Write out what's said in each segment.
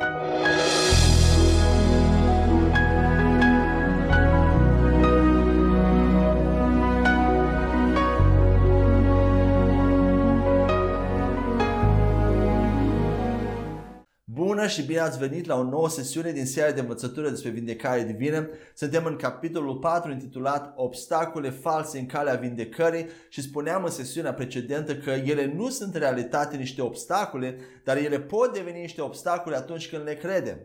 Música și bine ați venit la o nouă sesiune din seria de învățătură despre vindecare divină. Suntem în capitolul 4 intitulat Obstacole false în calea vindecării și spuneam în sesiunea precedentă că ele nu sunt în realitate niște obstacole, dar ele pot deveni niște obstacole atunci când le credem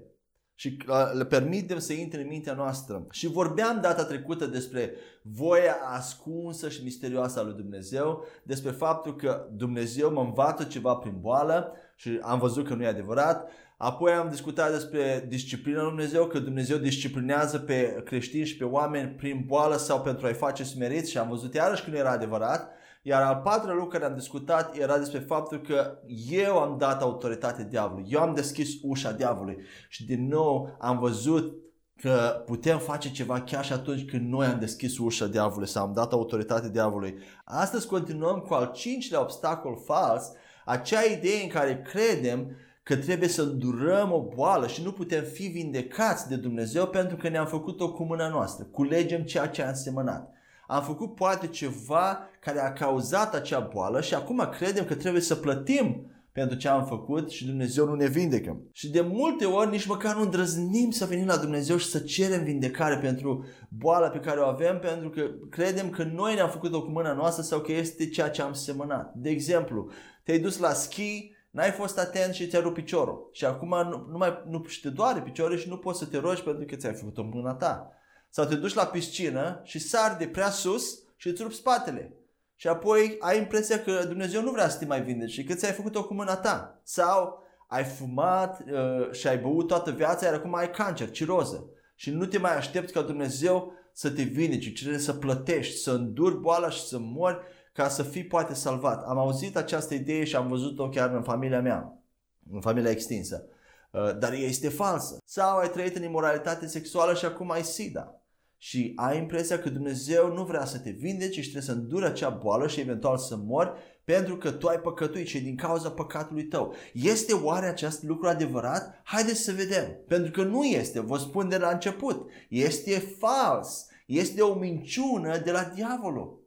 și uh, le permitem să intre în mintea noastră. Și vorbeam data trecută despre voia ascunsă și misterioasă a lui Dumnezeu, despre faptul că Dumnezeu mă învață ceva prin boală și am văzut că nu e adevărat. Apoi am discutat despre disciplina lui Dumnezeu, că Dumnezeu disciplinează pe creștini și pe oameni prin boală sau pentru a-i face smeriți și am văzut iarăși că nu era adevărat. Iar al patrulea lucru care am discutat era despre faptul că eu am dat autoritate diavolului. Eu am deschis ușa diavolului. Și din nou am văzut că putem face ceva chiar și atunci când noi am deschis ușa diavolului sau am dat autoritate diavolului. Astăzi continuăm cu al cincilea obstacol fals, acea idee în care credem că trebuie să îndurăm o boală și nu putem fi vindecați de Dumnezeu pentru că ne-am făcut-o cu mâna noastră. Culegem ceea ce am semănat am făcut poate ceva care a cauzat acea boală și acum credem că trebuie să plătim pentru ce am făcut și Dumnezeu nu ne vindecă. Și de multe ori nici măcar nu îndrăznim să venim la Dumnezeu și să cerem vindecare pentru boala pe care o avem pentru că credem că noi ne-am făcut-o cu mâna noastră sau că este ceea ce am semănat. De exemplu, te-ai dus la schi, n-ai fost atent și ți-a rupt piciorul și acum nu, nu mai nu, și te doare piciorul și nu poți să te rogi pentru că ți-ai făcut-o cu mâna ta. Sau te duci la piscină și sari de prea sus și îți rupi spatele. Și apoi ai impresia că Dumnezeu nu vrea să te mai vindeci și că ți-ai făcut-o cu mâna ta. Sau ai fumat uh, și ai băut toată viața, iar acum ai cancer, ciroză. Și nu te mai aștepți ca Dumnezeu să te vindeci, ci trebuie să plătești, să înduri boala și să mori ca să fii poate salvat. Am auzit această idee și am văzut-o chiar în familia mea, în familia extinsă. Uh, dar ea este falsă. Sau ai trăit în imoralitate sexuală și acum ai SIDA și ai impresia că Dumnezeu nu vrea să te vindeci și trebuie să înduri acea boală și eventual să mori pentru că tu ai păcătuit și din cauza păcatului tău. Este oare acest lucru adevărat? Haideți să vedem. Pentru că nu este, vă spun de la început. Este fals. Este o minciună de la diavolul.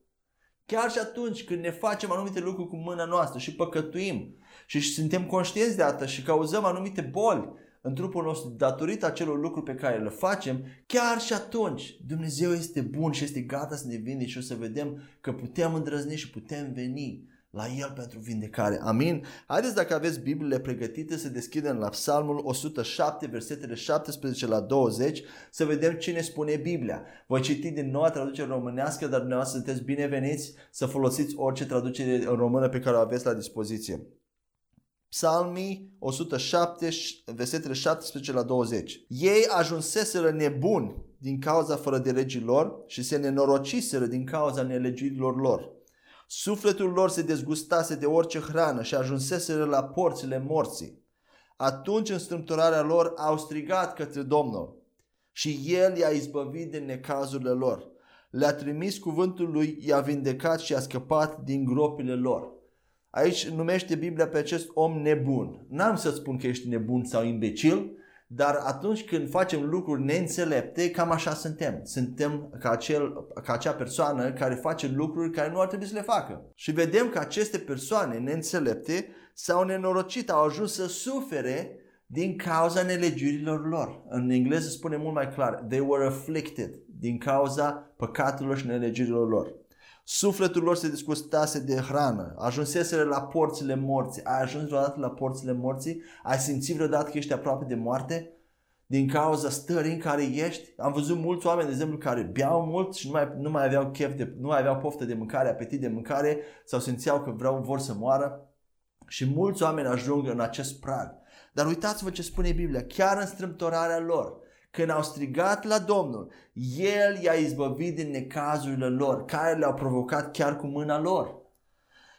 Chiar și atunci când ne facem anumite lucruri cu mâna noastră și păcătuim și suntem conștienți de asta și cauzăm anumite boli, în trupul nostru datorită acelor lucruri pe care le facem, chiar și atunci Dumnezeu este bun și este gata să ne vindece și o să vedem că putem îndrăzni și putem veni la El pentru vindecare. Amin? Haideți dacă aveți Bibliile pregătite să deschidem la Psalmul 107, versetele 17 la 20, să vedem ce ne spune Biblia. Voi citi din noua traducere românească, dar dumneavoastră sunteți bineveniți să folosiți orice traducere română pe care o aveți la dispoziție. Psalmii 107, versetele 17 la 20. Ei ajunseseră nebuni din cauza fără de legii lor și se nenorociseră din cauza nelegirilor lor. Sufletul lor se dezgustase de orice hrană și ajunseseră la porțile morții. Atunci în strâmtorarea lor au strigat către Domnul și El i-a izbăvit din necazurile lor. Le-a trimis cuvântul lui, i-a vindecat și a scăpat din gropile lor. Aici numește Biblia pe acest om nebun. N-am să spun că ești nebun sau imbecil, dar atunci când facem lucruri neînțelepte, cam așa suntem. Suntem ca, acel, ca acea persoană care face lucruri care nu ar trebui să le facă. Și vedem că aceste persoane neînțelepte s-au nenorocit, au ajuns să sufere din cauza nelegiurilor lor. În engleză spune mult mai clar, they were afflicted, din cauza păcatelor și nelegiurilor lor. Sufletul lor se disgustase de hrană, ajunseseră la porțile morții. Ai ajuns vreodată la porțile morții? Ai simțit vreodată că ești aproape de moarte? Din cauza stării în care ești? Am văzut mulți oameni, de exemplu, care beau mult și nu mai, nu mai aveau chef de, nu mai aveau poftă de mâncare, apetit de mâncare sau simțeau că vreau, vor să moară. Și mulți oameni ajung în acest prag. Dar uitați-vă ce spune Biblia, chiar în strâmtorarea lor, când au strigat la Domnul, El i-a izbăvit din necazurile lor, care le-au provocat chiar cu mâna lor.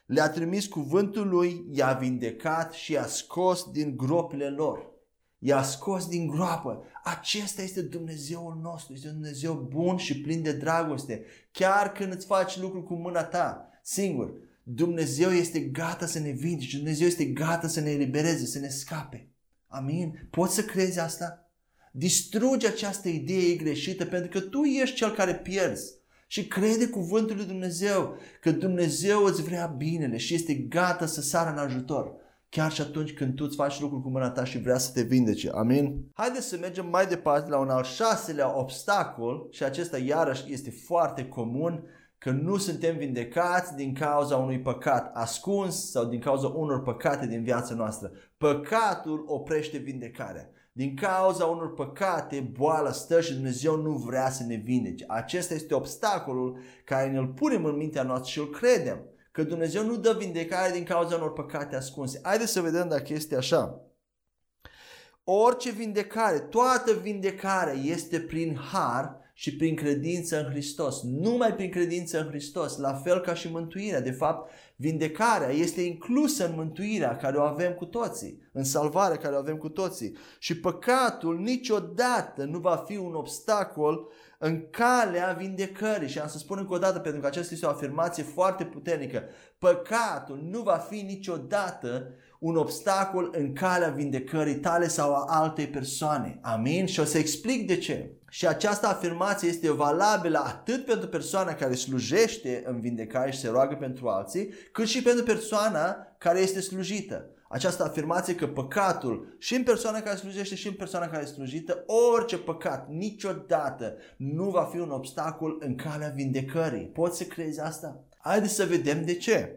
Le-a trimis cuvântul lui, i-a vindecat și i-a scos din gropile lor. I-a scos din groapă. Acesta este Dumnezeul nostru. Este un Dumnezeu bun și plin de dragoste. Chiar când îți faci lucruri cu mâna ta, singur, Dumnezeu este gata să ne vindece. Dumnezeu este gata să ne elibereze, să ne scape. Amin? Poți să crezi asta? Distruge această idee greșită pentru că tu ești cel care pierzi. Și crede cuvântul lui Dumnezeu că Dumnezeu îți vrea binele și este gata să sară în ajutor. Chiar și atunci când tu îți faci lucruri cu mâna ta și vrea să te vindece. Amin? Haideți să mergem mai departe la un al șaselea obstacol și acesta iarăși este foarte comun că nu suntem vindecați din cauza unui păcat ascuns sau din cauza unor păcate din viața noastră. Păcatul oprește vindecarea. Din cauza unor păcate, boala stă și Dumnezeu nu vrea să ne vindece. Acesta este obstacolul care ne-l punem în mintea noastră și îl credem. Că Dumnezeu nu dă vindecare din cauza unor păcate ascunse. Haideți să vedem dacă este așa. Orice vindecare, toată vindecarea este prin har și prin credință în Hristos. Numai prin credință în Hristos, la fel ca și mântuirea. De fapt, vindecarea este inclusă în mântuirea care o avem cu toții, în salvarea care o avem cu toții. Și păcatul niciodată nu va fi un obstacol în calea vindecării. Și am să spun încă o dată, pentru că aceasta este o afirmație foarte puternică. Păcatul nu va fi niciodată un obstacol în calea vindecării tale sau a altei persoane. Amin? Și o să explic de ce. Și această afirmație este valabilă atât pentru persoana care slujește în vindecare și se roagă pentru alții, cât și pentru persoana care este slujită. Această afirmație că păcatul și în persoana care slujește și în persoana care este slujită, orice păcat niciodată nu va fi un obstacol în calea vindecării. Poți să crezi asta? Haideți să vedem de ce.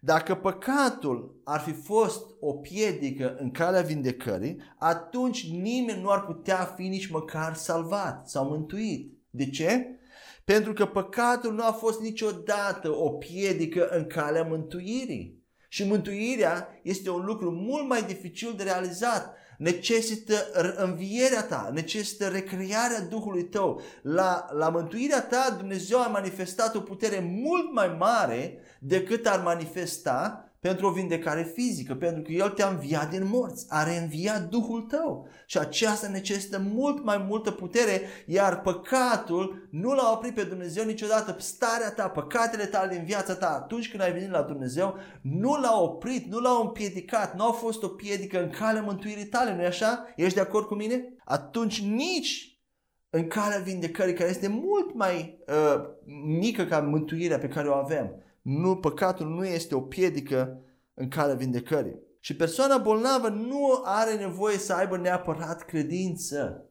Dacă păcatul ar fi fost o piedică în calea vindecării, atunci nimeni nu ar putea fi nici măcar salvat sau mântuit. De ce? Pentru că păcatul nu a fost niciodată o piedică în calea mântuirii. Și mântuirea este un lucru mult mai dificil de realizat necesită învierea ta, necesită recrearea Duhului tău. La, la mântuirea ta Dumnezeu a manifestat o putere mult mai mare decât ar manifesta pentru o vindecare fizică, pentru că El te-a înviat din morți, a reînviat Duhul tău și aceasta necesită mult mai multă putere, iar păcatul nu l-a oprit pe Dumnezeu niciodată. Starea ta, păcatele tale din viața ta, atunci când ai venit la Dumnezeu, nu l-a oprit, nu l-a împiedicat, nu a fost o piedică în calea mântuirii tale, nu-i așa? Ești de acord cu mine? Atunci nici în calea vindecării, care este mult mai uh, mică ca mântuirea pe care o avem, nu, păcatul nu este o piedică în calea vindecării. Și persoana bolnavă nu are nevoie să aibă neapărat credință.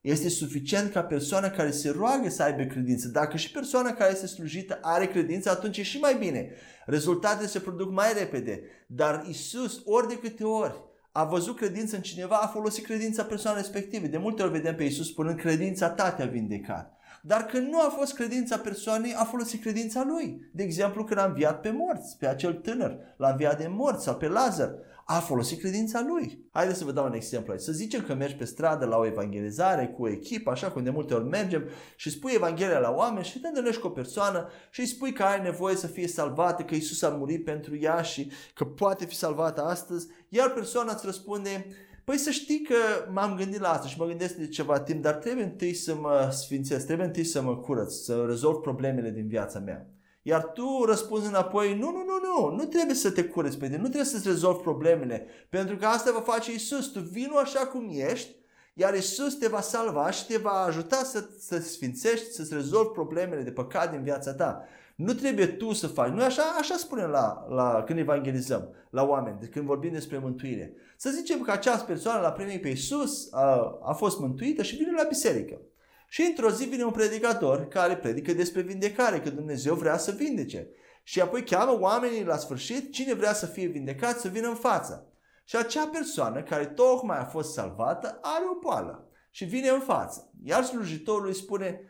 Este suficient ca persoana care se roagă să aibă credință. Dacă și persoana care este slujită are credință, atunci e și mai bine. Rezultatele se produc mai repede. Dar Isus, ori de câte ori a văzut credință în cineva, a folosit credința persoanei respective. De multe ori vedem pe Isus spunând credința ta te-a vindecat. Dar când nu a fost credința persoanei, a folosit credința lui. De exemplu, când a înviat pe morți, pe acel tânăr, l-a înviat de morți sau pe Lazar, a folosit credința lui. Haideți să vă dau un exemplu aici. Să zicem că mergi pe stradă la o evangelizare cu o echipă, așa cum de multe ori mergem, și spui Evanghelia la oameni și te întâlnești cu o persoană și îi spui că ai nevoie să fie salvată, că Isus a murit pentru ea și că poate fi salvată astăzi, iar persoana îți răspunde, Păi să știi că m-am gândit la asta și mă gândesc de ceva timp, dar trebuie întâi să mă sfințesc, trebuie întâi să mă curăț, să rezolv problemele din viața mea. Iar tu răspunzi înapoi, nu, nu, nu, nu, nu trebuie să te curăți pe tine, nu trebuie să-ți rezolvi problemele, pentru că asta va face Isus. Tu vino așa cum ești, iar Isus te va salva și te va ajuta să, să sfințești, să-ți rezolvi problemele de păcat din viața ta. Nu trebuie tu să faci. Noi așa, așa spunem la, la, când evangelizăm la oameni, când vorbim despre mântuire. Să zicem că această persoană l-a primit pe Isus, a, a fost mântuită și vine la biserică. Și într-o zi vine un predicator care predică despre vindecare, că Dumnezeu vrea să vindece. Și apoi cheamă oamenii la sfârșit, cine vrea să fie vindecat, să vină în față. Și acea persoană care tocmai a fost salvată are o boală și vine în față. Iar slujitorul îi spune,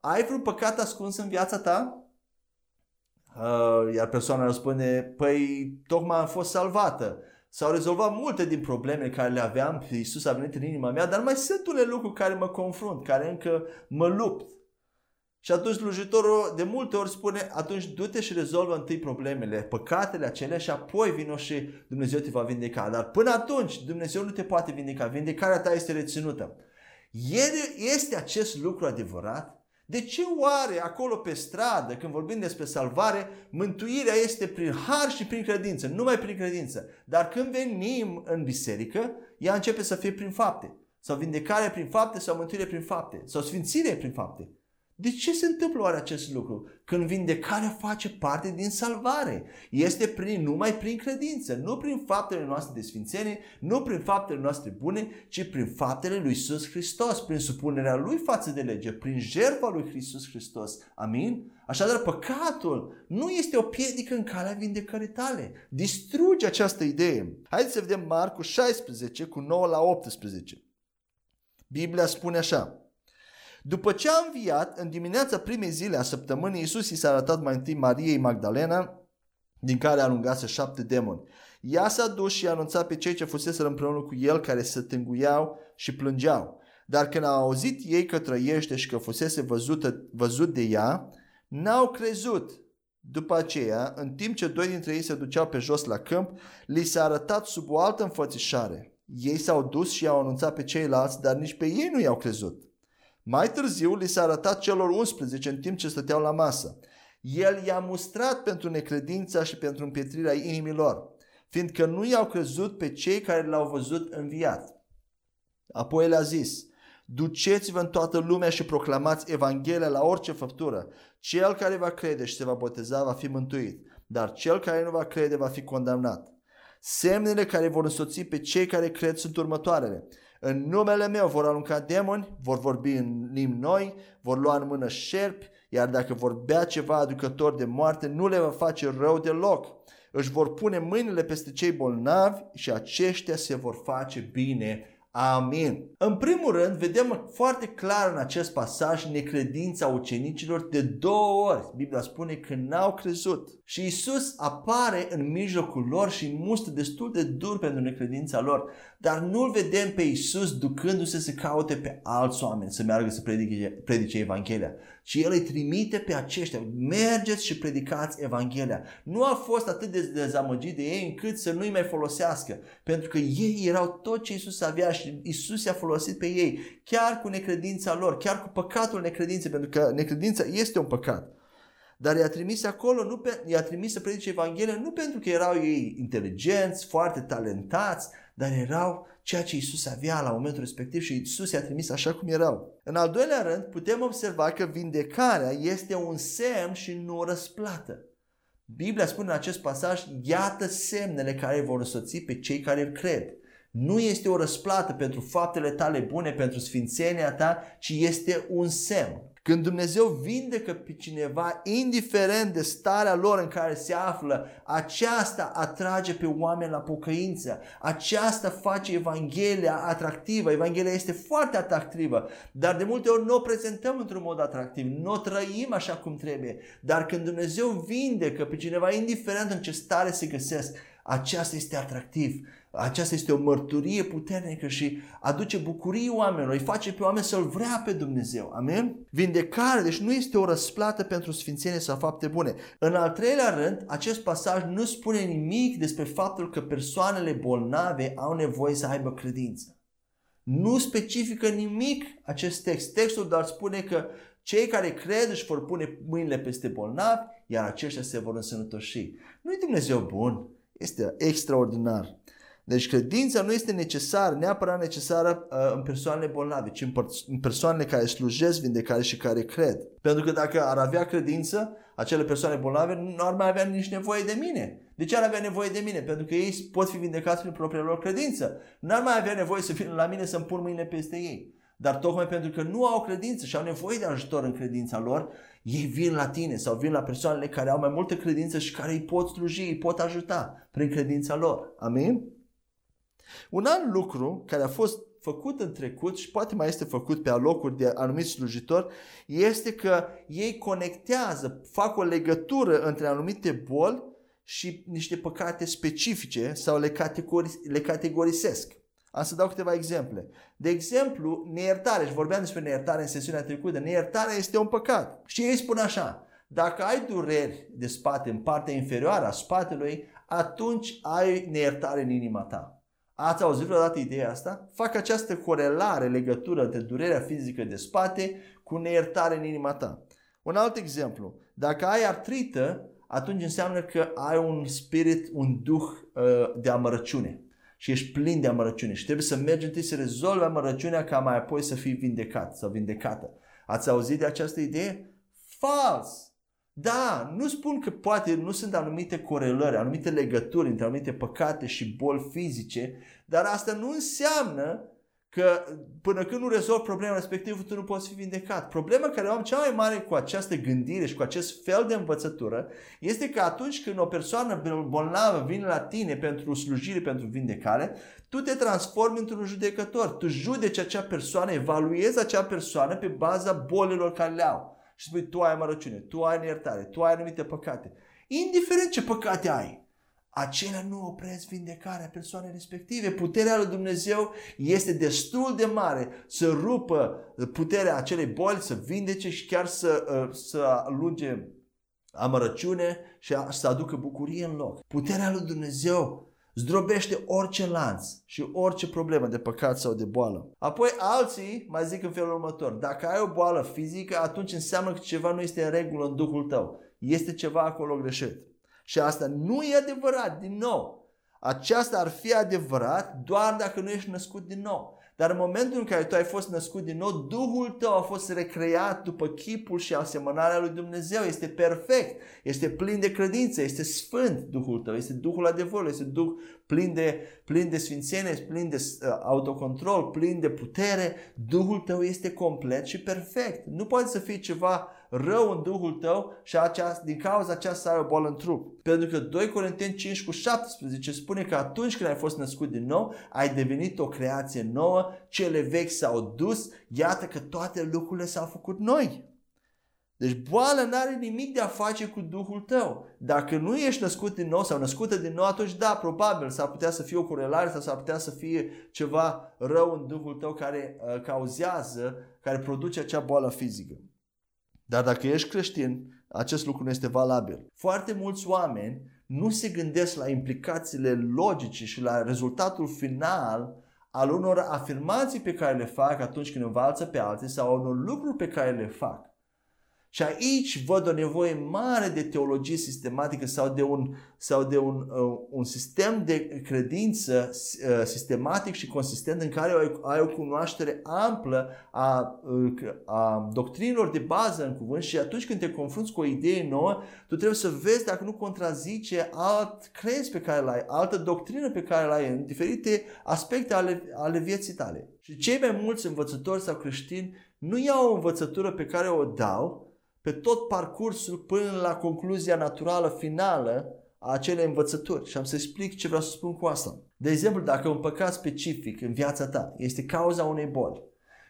ai vreun păcat ascuns în viața ta? Uh, iar persoana răspunde, păi tocmai am fost salvată. S-au rezolvat multe din problemele care le aveam, Iisus a venit în inima mea, dar mai sunt unele lucruri care mă confrunt, care încă mă lupt. Și atunci slujitorul de multe ori spune, atunci du-te și rezolvă întâi problemele, păcatele acelea și apoi vino și Dumnezeu te va vindeca. Dar până atunci Dumnezeu nu te poate vindeca, vindecarea ta este reținută. Este acest lucru adevărat? De ce oare acolo pe stradă, când vorbim despre salvare, mântuirea este prin har și prin credință, numai prin credință. Dar când venim în biserică, ea începe să fie prin fapte. Sau vindecare prin fapte sau mântuire prin fapte. Sau sfințire prin fapte. De ce se întâmplă oare acest lucru? Când vindecarea face parte din salvare. Este prin, numai prin credință, nu prin faptele noastre de sfințenie, nu prin faptele noastre bune, ci prin faptele lui Iisus Hristos, prin supunerea lui față de lege, prin jertfa lui Iisus Hristos. Amin? Așadar, păcatul nu este o piedică în calea vindecării tale. Distruge această idee. Haideți să vedem Marcu 16 cu 9 la 18. Biblia spune așa. După ce a înviat, în dimineața primei zile a săptămânii, Iisus i s-a arătat mai întâi Mariei Magdalena, din care alungase șapte demoni. Ea s-a dus și a anunțat pe cei ce fusese împreună cu el, care se tânguiau și plângeau. Dar când au auzit ei că trăiește și că fusese văzută, văzut de ea, n-au crezut. După aceea, în timp ce doi dintre ei se duceau pe jos la câmp, li s-a arătat sub o altă înfățișare. Ei s-au dus și i-au anunțat pe ceilalți, dar nici pe ei nu i-au crezut. Mai târziu li s-a arătat celor 11 în timp ce stăteau la masă. El i-a mustrat pentru necredința și pentru împietrirea inimilor, fiindcă nu i-au crezut pe cei care l-au văzut înviat. Apoi le-a zis, duceți-vă în toată lumea și proclamați Evanghelia la orice făptură. Cel care va crede și se va boteza va fi mântuit, dar cel care nu va crede va fi condamnat. Semnele care vor însoți pe cei care cred sunt următoarele. În numele meu vor arunca demoni, vor vorbi în limbi noi, vor lua în mână șerpi, iar dacă vor bea ceva aducător de moarte, nu le va face rău deloc. Își vor pune mâinile peste cei bolnavi și aceștia se vor face bine Amin. În primul rând, vedem foarte clar în acest pasaj necredința ucenicilor de două ori. Biblia spune că n-au crezut. Și Isus apare în mijlocul lor și mustă destul de dur pentru necredința lor. Dar nu-L vedem pe Isus ducându-se să caute pe alți oameni să meargă să predice, predice Evanghelia. Și El îi trimite pe aceștia. Mergeți și predicați Evanghelia. Nu a fost atât de dezamăgit de ei încât să nu-i mai folosească. Pentru că ei erau tot ce Isus avea și Isus i-a folosit pe ei. Chiar cu necredința lor, chiar cu păcatul necredinței. Pentru că necredința este un păcat. Dar i-a trimis acolo, nu pe, i-a trimis să predice Evanghelia nu pentru că erau ei inteligenți, foarte talentați, dar erau ceea ce Isus avea la momentul respectiv și Isus i-a trimis așa cum erau. În al doilea rând, putem observa că vindecarea este un semn și nu o răsplată. Biblia spune în acest pasaj, iată semnele care vor însoți pe cei care îl cred. Nu este o răsplată pentru faptele tale bune, pentru sfințenia ta, ci este un semn. Când Dumnezeu vindecă pe cineva, indiferent de starea lor în care se află, aceasta atrage pe oameni la pocăință. Aceasta face Evanghelia atractivă. Evanghelia este foarte atractivă, dar de multe ori nu o prezentăm într-un mod atractiv, nu o trăim așa cum trebuie. Dar când Dumnezeu vindecă pe cineva, indiferent în ce stare se găsesc, aceasta este atractiv. Aceasta este o mărturie puternică și aduce bucurie oamenilor, îi face pe oameni să-L vrea pe Dumnezeu. Amen? Vindecare, deci nu este o răsplată pentru sfințenie sau fapte bune. În al treilea rând, acest pasaj nu spune nimic despre faptul că persoanele bolnave au nevoie să aibă credință. Nu specifică nimic acest text. Textul doar spune că cei care cred își vor pune mâinile peste bolnavi, iar aceștia se vor însănătoși. Nu e Dumnezeu bun, este extraordinar. Deci credința nu este necesară, neapărat necesară uh, în persoanele bolnave, ci în, în persoanele care slujesc vindecare și care cred. Pentru că dacă ar avea credință, acele persoane bolnave nu ar mai avea nici nevoie de mine. De ce ar avea nevoie de mine? Pentru că ei pot fi vindecați prin propria lor credință. Nu ar mai avea nevoie să vină la mine să-mi pun mâinile peste ei. Dar tocmai pentru că nu au credință și au nevoie de ajutor în credința lor, ei vin la tine sau vin la persoanele care au mai multă credință și care îi pot sluji, îi pot ajuta prin credința lor. Amin? Un alt lucru care a fost făcut în trecut și poate mai este făcut pe alocuri de anumiți slujitori este că ei conectează, fac o legătură între anumite boli și niște păcate specifice sau le, categoris- le categorisesc. Am să dau câteva exemple. De exemplu, neiertare. Și vorbeam despre neiertare în sesiunea trecută. Neiertarea este un păcat. Și ei spun așa, dacă ai dureri de spate în partea inferioară a spatelui, atunci ai neiertare în inima ta. Ați auzit vreodată ideea asta? Fac această corelare, legătură între durerea fizică de spate cu neiertare în inima ta. Un alt exemplu. Dacă ai artrită, atunci înseamnă că ai un spirit, un duh uh, de amărăciune. și ești plin de amărăciune și trebuie să mergi întâi să rezolvi amărăciunea ca mai apoi să fii vindecat sau vindecată. Ați auzit de această idee? Fals! Da, nu spun că poate nu sunt anumite corelări, anumite legături între anumite păcate și boli fizice, dar asta nu înseamnă că până când nu rezolvi problema respectivă, tu nu poți fi vindecat. Problema care o am cea mai mare cu această gândire și cu acest fel de învățătură este că atunci când o persoană bolnavă vine la tine pentru slujire, pentru vindecare, tu te transformi într-un judecător. Tu judeci acea persoană, evaluezi acea persoană pe baza bolilor care le au. Și spui, tu ai amărăciune, tu ai neiertare, tu ai anumite păcate. Indiferent ce păcate ai, acelea nu opresc vindecarea persoanei respective. Puterea lui Dumnezeu este destul de mare să rupă puterea acelei boli, să vindece și chiar să, uh, să alunge amărăciune și să aducă bucurie în loc. Puterea lui Dumnezeu zdrobește orice lanț și orice problemă de păcat sau de boală. Apoi alții mai zic în felul următor, dacă ai o boală fizică, atunci înseamnă că ceva nu este în regulă în Duhul tău. Este ceva acolo greșit. Și asta nu e adevărat, din nou. Aceasta ar fi adevărat doar dacă nu ești născut din nou. Dar în momentul în care tu ai fost născut din nou, Duhul tău a fost recreat după chipul și asemănarea lui Dumnezeu. Este perfect, este plin de credință, este sfânt Duhul tău, este Duhul adevărului, este Duh plin de, plin de sfințenie, plin de uh, autocontrol, plin de putere. Duhul tău este complet și perfect. Nu poate să fie ceva rău în Duhul tău și aceast, din cauza aceasta ai o boală în trup. Pentru că 2 Corinteni 5 cu 17 spune că atunci când ai fost născut din nou, ai devenit o creație nouă, cele vechi s-au dus, iată că toate lucrurile s-au făcut noi. Deci boala nu are nimic de a face cu Duhul tău. Dacă nu ești născut din nou sau născută din nou, atunci da, probabil s-ar putea să fie o corelare sau s-ar putea să fie ceva rău în Duhul tău care uh, cauzează, care produce acea boală fizică. Dar dacă ești creștin, acest lucru nu este valabil. Foarte mulți oameni nu se gândesc la implicațiile logice și la rezultatul final al unor afirmații pe care le fac atunci când învață pe alții sau unor lucruri pe care le fac. Și aici văd o nevoie mare de teologie sistematică sau de un, sau de un, uh, un sistem de credință uh, sistematic și consistent în care ai, ai o cunoaștere amplă a, uh, a doctrinilor de bază în cuvânt și atunci când te confrunți cu o idee nouă, tu trebuie să vezi dacă nu contrazice alt crez pe care l-ai, altă doctrină pe care l-ai în diferite aspecte ale, ale vieții tale. Și cei mai mulți învățători sau creștini nu iau o învățătură pe care o dau, pe tot parcursul până la concluzia naturală finală a acelei învățături. Și am să explic ce vreau să spun cu asta. De exemplu, dacă un păcat specific în viața ta este cauza unei boli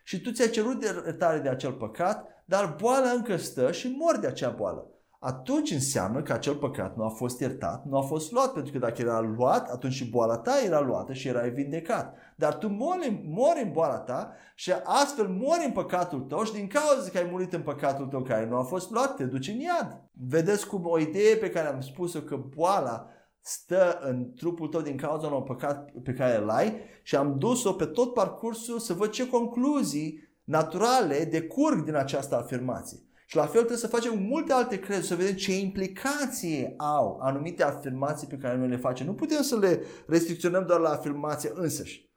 și tu ți-ai cerut de tare de acel păcat, dar boala încă stă și mor de acea boală atunci înseamnă că acel păcat nu a fost iertat, nu a fost luat, pentru că dacă era luat, atunci și boala ta era luată și erai vindecat. Dar tu mori, mori în boala ta și astfel mori în păcatul tău și din cauza că ai murit în păcatul tău care nu a fost luat, te duci în iad. Vedeți cum o idee pe care am spus-o că boala stă în trupul tău din cauza unui păcat pe care îl ai și am dus-o pe tot parcursul să văd ce concluzii naturale decurg din această afirmație. Și la fel trebuie să facem multe alte crezuri, să vedem ce implicații au anumite afirmații pe care noi le facem. Nu putem să le restricționăm doar la afirmație însăși.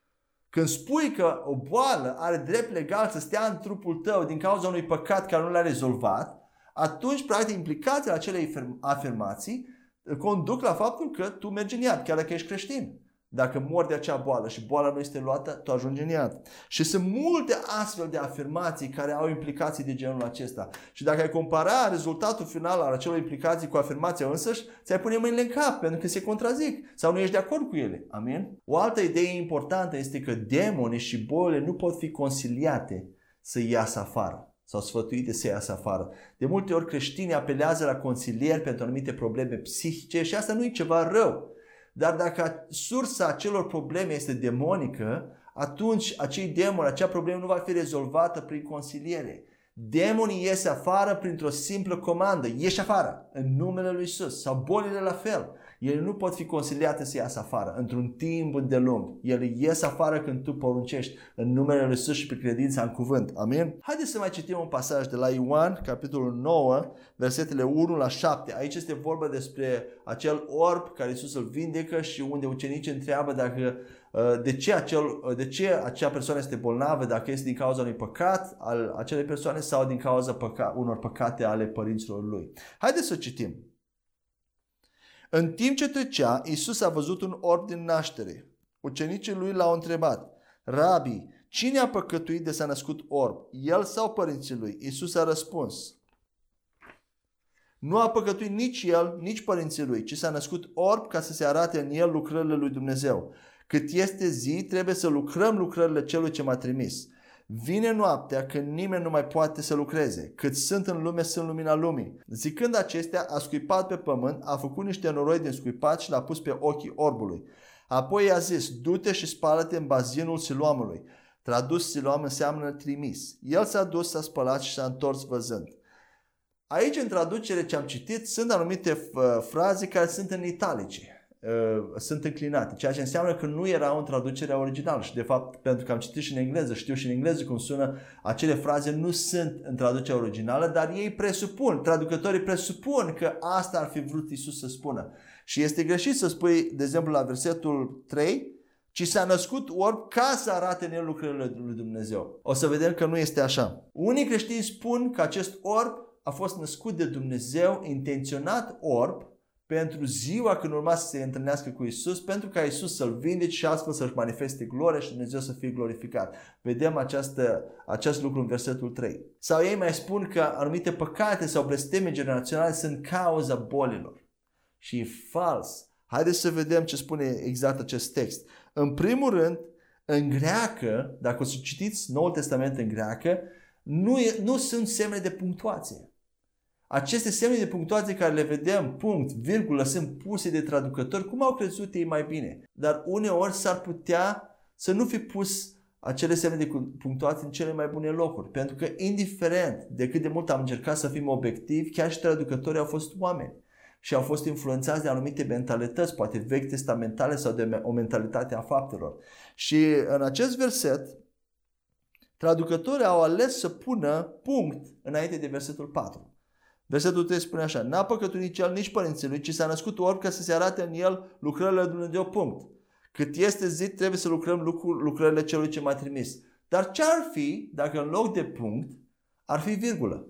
Când spui că o boală are drept legal să stea în trupul tău din cauza unui păcat care nu l-a rezolvat, atunci, practic, implicațiile acelei afirmații conduc la faptul că tu mergi în iad, chiar dacă ești creștin. Dacă mor de acea boală și boala nu este luată, tu ajungi în iad. Și sunt multe astfel de afirmații care au implicații de genul acesta. Și dacă ai compara rezultatul final al acelor implicații cu afirmația însăși, ți-ai pune mâinile în cap pentru că se contrazic sau nu ești de acord cu ele. Amin? O altă idee importantă este că demonii și bolile nu pot fi conciliate să iasă afară sau sfătuite să iasă afară. De multe ori creștinii apelează la consilieri pentru anumite probleme psihice și asta nu e ceva rău. Dar dacă sursa acelor probleme este demonică, atunci acei demoni, acea problemă nu va fi rezolvată prin consiliere. Demonii iese afară printr-o simplă comandă. Ieși afară, în numele lui Isus. Sau bolile la fel. Ele nu pot fi consiliate să iasă afară într-un timp îndelung. Ele ies afară când tu poruncești în numele Lui Iisus și pe credința în cuvânt. Amin? Haideți să mai citim un pasaj de la Ioan, capitolul 9, versetele 1 la 7. Aici este vorba despre acel orb care Iisus îl vindecă și unde ucenicii întreabă dacă uh, de ce, acel, uh, de ce acea persoană este bolnavă, dacă este din cauza unui păcat al acelei persoane sau din cauza păca, unor păcate ale părinților lui. Haideți să citim. În timp ce trecea, Isus a văzut un orb din naștere. Ucenicii lui l-au întrebat, Rabi, cine a păcătuit de s-a născut orb, el sau părinții lui? Isus a răspuns, nu a păcătuit nici el, nici părinții lui, ci s-a născut orb ca să se arate în el lucrările lui Dumnezeu. Cât este zi, trebuie să lucrăm lucrările celui ce m-a trimis. Vine noaptea când nimeni nu mai poate să lucreze. Cât sunt în lume, sunt lumina lumii. Zicând acestea, a scuipat pe pământ, a făcut niște noroi din scuipat și l-a pus pe ochii orbului. Apoi i-a zis, du-te și spală-te în bazinul siloamului. Tradus siloam înseamnă trimis. El s-a dus, s-a spălat și s-a întors văzând. Aici, în traducere ce am citit, sunt anumite uh, fraze care sunt în italice, uh, sunt înclinate, ceea ce înseamnă că nu erau în traducerea originală și de fapt, pentru că am citit și în engleză, știu și în engleză cum sună, acele fraze nu sunt în traducerea originală, dar ei presupun, traducătorii presupun că asta ar fi vrut Isus să spună. Și este greșit să spui, de exemplu, la versetul 3, ci s-a născut orb ca să arate în el lucrările lui Dumnezeu. O să vedem că nu este așa. Unii creștini spun că acest orb a fost născut de Dumnezeu, intenționat orb, pentru ziua când urma să se întâlnească cu Isus, pentru ca Isus să-l vindece și astfel să-și manifeste gloria și Dumnezeu să fie glorificat. Vedem această, acest lucru în versetul 3. Sau ei mai spun că anumite păcate sau blesteme generaționale sunt cauza bolilor. Și e fals. Haideți să vedem ce spune exact acest text. În primul rând, în greacă, dacă o să citiți Noul Testament în greacă, nu, e, nu sunt semne de punctuație. Aceste semne de punctuație care le vedem, punct, virgulă, sunt puse de traducători, cum au crezut ei mai bine. Dar uneori s-ar putea să nu fi pus acele semne de punctuație în cele mai bune locuri. Pentru că indiferent de cât de mult am încercat să fim obiectivi, chiar și traducătorii au fost oameni și au fost influențați de anumite mentalități, poate vechi testamentale sau de o mentalitate a faptelor. Și în acest verset, traducătorii au ales să pună punct înainte de versetul 4. Versetul 3 spune așa, n-a păcătuit nici el, nici părinții lui, ci s-a născut orb ca să se arate în el lucrările lui Dumnezeu, punct. Cât este zi, trebuie să lucrăm lucru, lucrările celui ce m-a trimis. Dar ce ar fi dacă în loc de punct ar fi virgulă?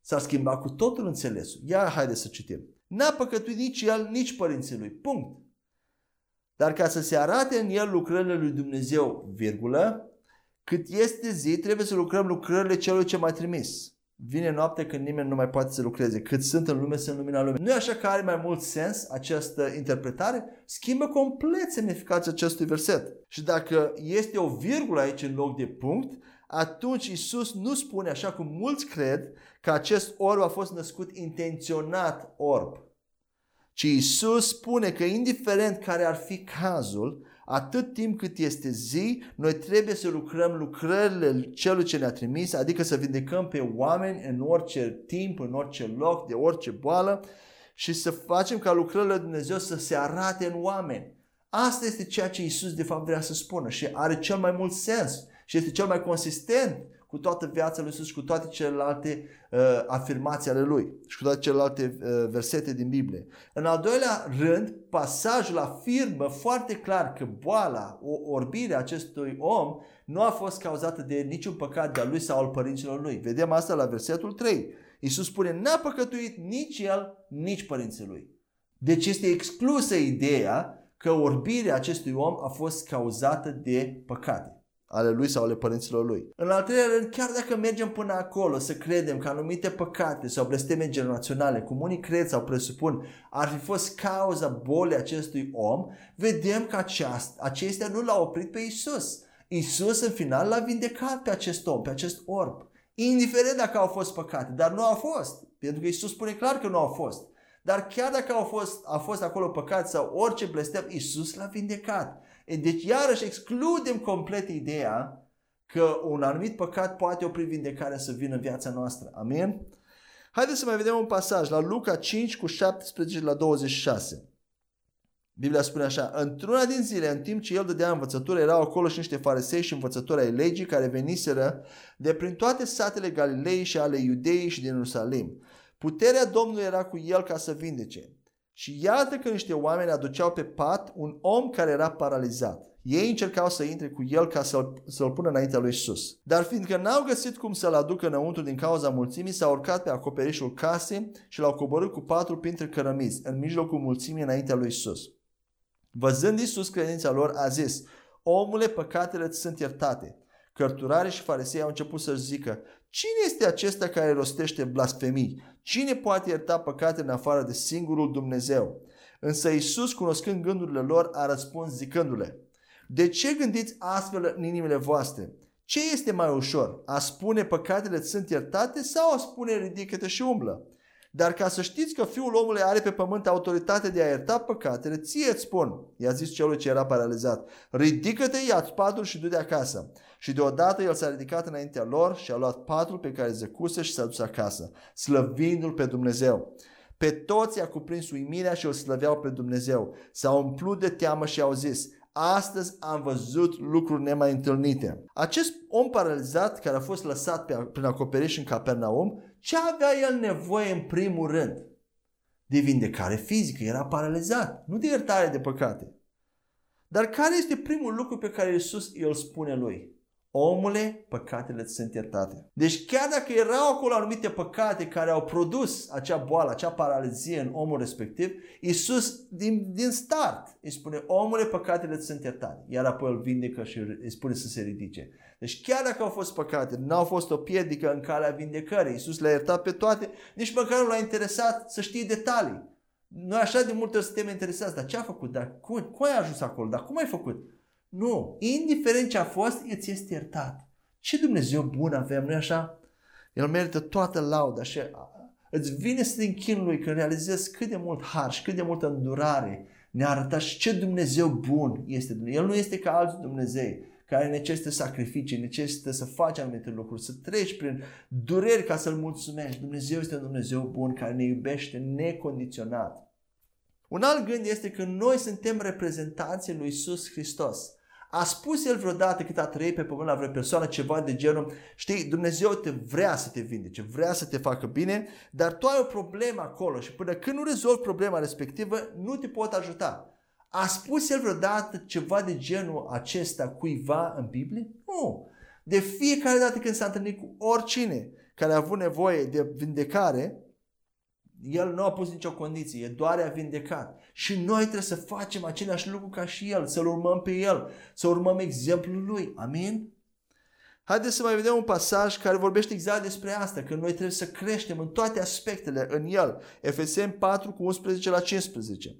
S-ar schimba cu totul înțelesul. Ia haide să citim. N-a păcătuit nici el, nici părinții lui. Punct. Dar ca să se arate în el lucrările lui Dumnezeu, virgulă, cât este zi, trebuie să lucrăm lucrările celui ce m-a trimis. Vine noapte când nimeni nu mai poate să lucreze. Cât sunt în lume, sunt lumina lumii. Nu e așa că are mai mult sens această interpretare? Schimbă complet semnificația acestui verset. Și dacă este o virgulă aici în loc de punct, atunci Isus nu spune, așa cum mulți cred, că acest orb a fost născut intenționat orb. Ci Isus spune că indiferent care ar fi cazul, atât timp cât este zi, noi trebuie să lucrăm lucrările celui ce ne-a trimis, adică să vindecăm pe oameni în orice timp, în orice loc, de orice boală și să facem ca lucrările lui Dumnezeu să se arate în oameni. Asta este ceea ce Isus de fapt vrea să spună și are cel mai mult sens și este cel mai consistent cu toată viața lui Isus și cu toate celelalte uh, afirmații ale lui și cu toate celelalte uh, versete din Biblie. În al doilea rând, pasajul afirmă foarte clar că boala, o orbire a acestui om nu a fost cauzată de niciun păcat de-a lui sau al părinților lui. Vedem asta la versetul 3. Iisus spune, n-a păcătuit nici el, nici părinții lui. Deci este exclusă ideea că orbirea acestui om a fost cauzată de păcate ale lui sau ale părinților lui. În al treilea rând, chiar dacă mergem până acolo să credem că anumite păcate sau blesteme generaționale, cum unii cred sau presupun, ar fi fost cauza bolii acestui om, vedem că aceast, acestea nu l-au oprit pe Isus. Isus în final l-a vindecat pe acest om, pe acest orb. Indiferent dacă au fost păcate, dar nu au fost. Pentru că Isus spune clar că nu au fost. Dar chiar dacă au fost, a fost acolo păcat sau orice blestem, Isus l-a vindecat. Deci iarăși excludem complet ideea că un anumit păcat poate opri vindecarea să vină în viața noastră. Amin? Haideți să mai vedem un pasaj la Luca 5 cu 17 la 26. Biblia spune așa, într-una din zile, în timp ce el dădea învățătură, erau acolo și niște farisei și învățători ai legii care veniseră de prin toate satele Galilei și ale Iudeii și din Ierusalim. Puterea Domnului era cu el ca să vindece. Și iată că niște oameni aduceau pe pat un om care era paralizat. Ei încercau să intre cu el ca să-l, să-l pună înaintea lui Isus. Dar fiindcă n-au găsit cum să-l aducă înăuntru din cauza mulțimii, s-au urcat pe acoperișul casei și l-au coborât cu patru printre cărămizi, în mijlocul mulțimii înaintea lui Isus. Văzând Isus credința lor, a zis, Omule, păcatele ți sunt iertate. Cărturare și farisei au început să zică, Cine este acesta care rostește blasfemii? Cine poate ierta păcatele în afară de singurul Dumnezeu? Însă Isus, cunoscând gândurile lor, a răspuns zicându-le, De ce gândiți astfel în inimile voastre? Ce este mai ușor? A spune păcatele sunt iertate sau a spune ridică-te și umblă? Dar ca să știți că Fiul omului are pe pământ autoritate de a ierta păcatele, ție îți spun, i-a zis celui ce era paralizat, ridică-te, ia-ți patul și du-te acasă. Și deodată el s-a ridicat înaintea lor și a luat patul pe care zăcuse și s-a dus acasă, slăvindu-l pe Dumnezeu. Pe toți a cuprins uimirea și îl slăveau pe Dumnezeu. S-au umplut de teamă și au zis, astăzi am văzut lucruri nemai întâlnite. Acest om paralizat care a fost lăsat pe, prin acoperiș în Capernaum, ce avea el nevoie în primul rând? De vindecare fizică, era paralizat, nu de iertare de păcate. Dar care este primul lucru pe care Iisus îl spune lui? Omule, păcatele ți sunt iertate. Deci chiar dacă erau acolo anumite păcate care au produs acea boală, acea paralizie în omul respectiv, Iisus din, din start îi spune, omule, păcatele ți sunt iertate. Iar apoi îl vindecă și îi spune să se ridice. Deci chiar dacă au fost păcate, nu au fost o piedică în calea vindecării. Iisus le-a iertat pe toate, nici măcar nu l-a interesat să știe detalii. Noi așa de multe ori suntem interesați, dar ce a făcut? Dar cum, cum ai ajuns acolo? Dar cum ai făcut? Nu. Indiferent ce a fost, îți este iertat. Ce Dumnezeu bun avem, nu așa? El merită toată lauda și îți vine să te închin lui când realizezi cât de mult har și cât de multă îndurare ne arăta și ce Dumnezeu bun este. El nu este ca alți Dumnezei care necesită sacrificii, necesită să faci anumite lucruri, să treci prin dureri ca să-L mulțumești. Dumnezeu este un Dumnezeu bun care ne iubește necondiționat. Un alt gând este că noi suntem reprezentanții lui Isus Hristos. A spus el vreodată cât a trăit pe pământ la vreo persoană ceva de genul, știi, Dumnezeu te vrea să te vindece, vrea să te facă bine, dar tu ai o problemă acolo și până când nu rezolvi problema respectivă, nu te pot ajuta. A spus el vreodată ceva de genul acesta cuiva în Biblie? Nu. De fiecare dată când s-a întâlnit cu oricine care a avut nevoie de vindecare, el nu a pus nicio condiție, e doar a vindecat. Și noi trebuie să facem același lucru ca și el, să-l urmăm pe el, să urmăm exemplul lui. Amin? Haideți să mai vedem un pasaj care vorbește exact despre asta, că noi trebuie să creștem în toate aspectele în el. Efeseni 4 cu 11 la 15.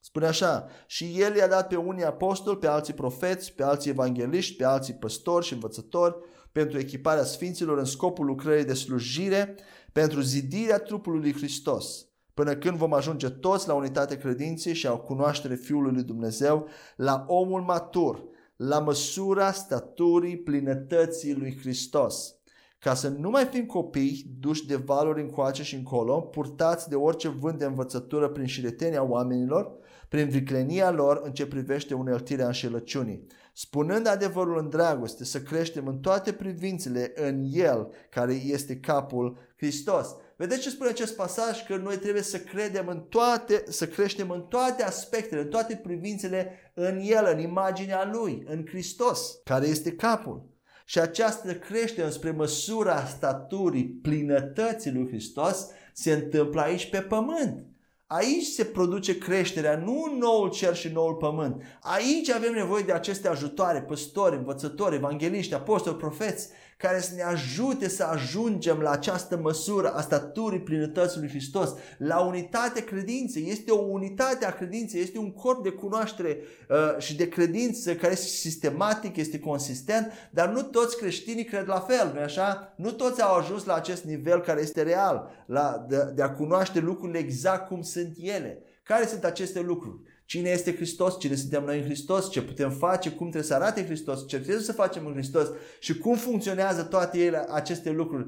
Spune așa, și el i-a dat pe unii apostoli, pe alții profeți, pe alții evangeliști, pe alții păstori și învățători, pentru echiparea sfinților în scopul lucrării de slujire, pentru zidirea trupului lui Hristos, până când vom ajunge toți la unitate credinței și a cunoaștere Fiului lui Dumnezeu, la omul matur, la măsura staturii plinătății lui Hristos, ca să nu mai fim copii duși de valuri încoace și încolo, purtați de orice vânt de învățătură prin șiretenia oamenilor, prin viclenia lor în ce privește uneltirea înșelăciunii, spunând adevărul în dragoste, să creștem în toate privințele în El, care este capul Hristos. Vedeți ce spune acest pasaj? Că noi trebuie să credem în toate, să creștem în toate aspectele, în toate privințele în El, în imaginea Lui, în Hristos, care este capul. Și această creștere spre măsura staturii plinătății lui Hristos se întâmplă aici pe pământ. Aici se produce creșterea, nu în noul cer și noul pământ. Aici avem nevoie de aceste ajutoare, păstori, învățători, evangeliști, apostoli, profeți, care să ne ajute să ajungem la această măsură a staturii plinătății lui Hristos, la unitate credinței. Este o unitate a credinței, este un corp de cunoaștere uh, și de credință care este sistematic, este consistent, dar nu toți creștinii cred la fel, nu așa? Nu toți au ajuns la acest nivel care este real, la, de, de a cunoaște lucrurile exact cum sunt ele. Care sunt aceste lucruri? Cine este Hristos, cine suntem noi în Hristos, ce putem face, cum trebuie să arate Hristos, ce trebuie să facem în Hristos și cum funcționează toate ele, aceste lucruri.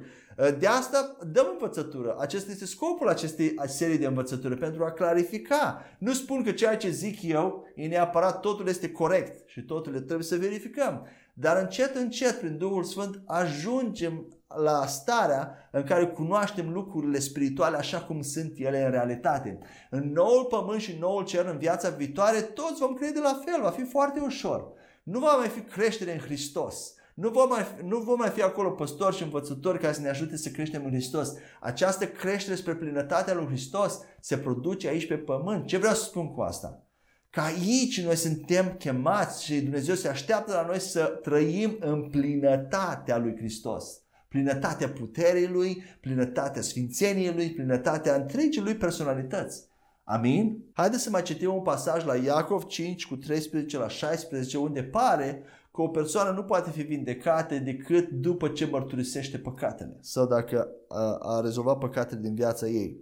De asta dăm învățătură. Acesta este scopul acestei serii de învățătură, pentru a clarifica. Nu spun că ceea ce zic eu e neapărat totul este corect și totul trebuie să verificăm. Dar încet, încet, prin Duhul Sfânt, ajungem la starea în care cunoaștem lucrurile spirituale așa cum sunt ele în realitate. În noul pământ și noul cer, în viața viitoare, toți vom crede la fel, va fi foarte ușor. Nu va mai fi creștere în Hristos. Nu vom, mai, nu vom mai fi acolo păstori și învățători care să ne ajute să creștem în Hristos. Această creștere spre plinătatea lui Hristos se produce aici pe pământ. Ce vreau să spun cu asta? Că aici noi suntem chemați și Dumnezeu se așteaptă la noi să trăim în plinătatea lui Hristos. Plinătatea puterii lui, plinătatea sfințeniei lui, plinătatea întregii lui personalități. Amin? Haideți să mai citim un pasaj la Iacov 5 cu 13 la 16 unde pare că o persoană nu poate fi vindecată decât după ce mărturisește păcatele sau dacă a, a rezolvat păcatele din viața ei.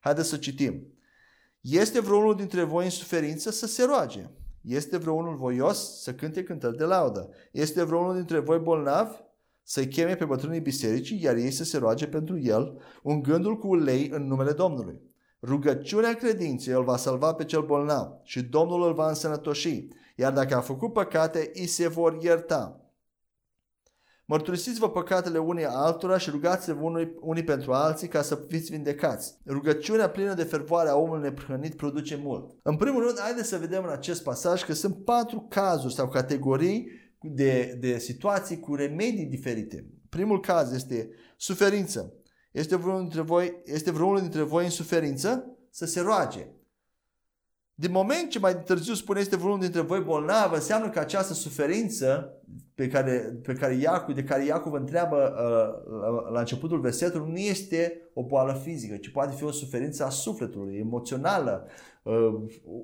Haideți să citim. Este vreunul dintre voi în suferință să se roage. Este vreunul voios să cânte cântări de laudă. Este vreunul dintre voi bolnav să-i cheme pe bătrânii bisericii, iar ei să se roage pentru el, un gândul cu ulei în numele Domnului. Rugăciunea credinței îl va salva pe cel bolnav și Domnul îl va însănătoși, iar dacă a făcut păcate, îi se vor ierta. Mărturisiți-vă păcatele unii altora și rugați-vă unii, unii pentru alții ca să fiți vindecați. Rugăciunea plină de fervoare a omului neprihănit produce mult. În primul rând, haideți să vedem în acest pasaj că sunt patru cazuri sau categorii de, de situații cu remedii diferite. Primul caz este suferință. Este vreunul dintre voi, este vreunul dintre voi în suferință? Să se roage. Din moment ce mai târziu spune este vreunul dintre voi bolnav, înseamnă că această suferință pe care, pe care Iacov, de care Iacov întreabă uh, la începutul versetului nu este o boală fizică, ci poate fi o suferință a sufletului, emoțională, uh,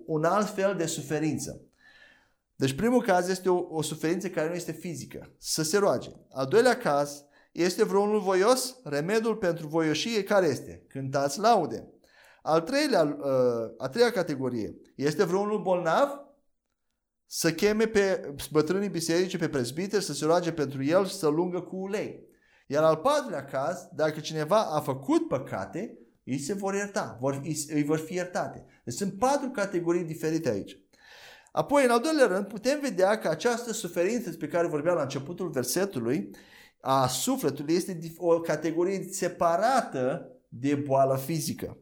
un alt fel de suferință. Deci primul caz este o, o suferință care nu este fizică, să se roage. Al doilea caz este vreunul voios, remedul pentru voioșie care este? Cântați laude. Al treilea, uh, a treia categorie este vreunul bolnav să cheme pe bătrânii biserici, pe prezbiteri, să se roage pentru el și să lungă cu ulei. Iar al patrulea caz, dacă cineva a făcut păcate, îi se vor ierta, vor, îi, îi vor fi iertate. Deci sunt patru categorii diferite aici. Apoi, în al doilea rând, putem vedea că această suferință pe care vorbeam la începutul versetului, a sufletului, este o categorie separată de boală fizică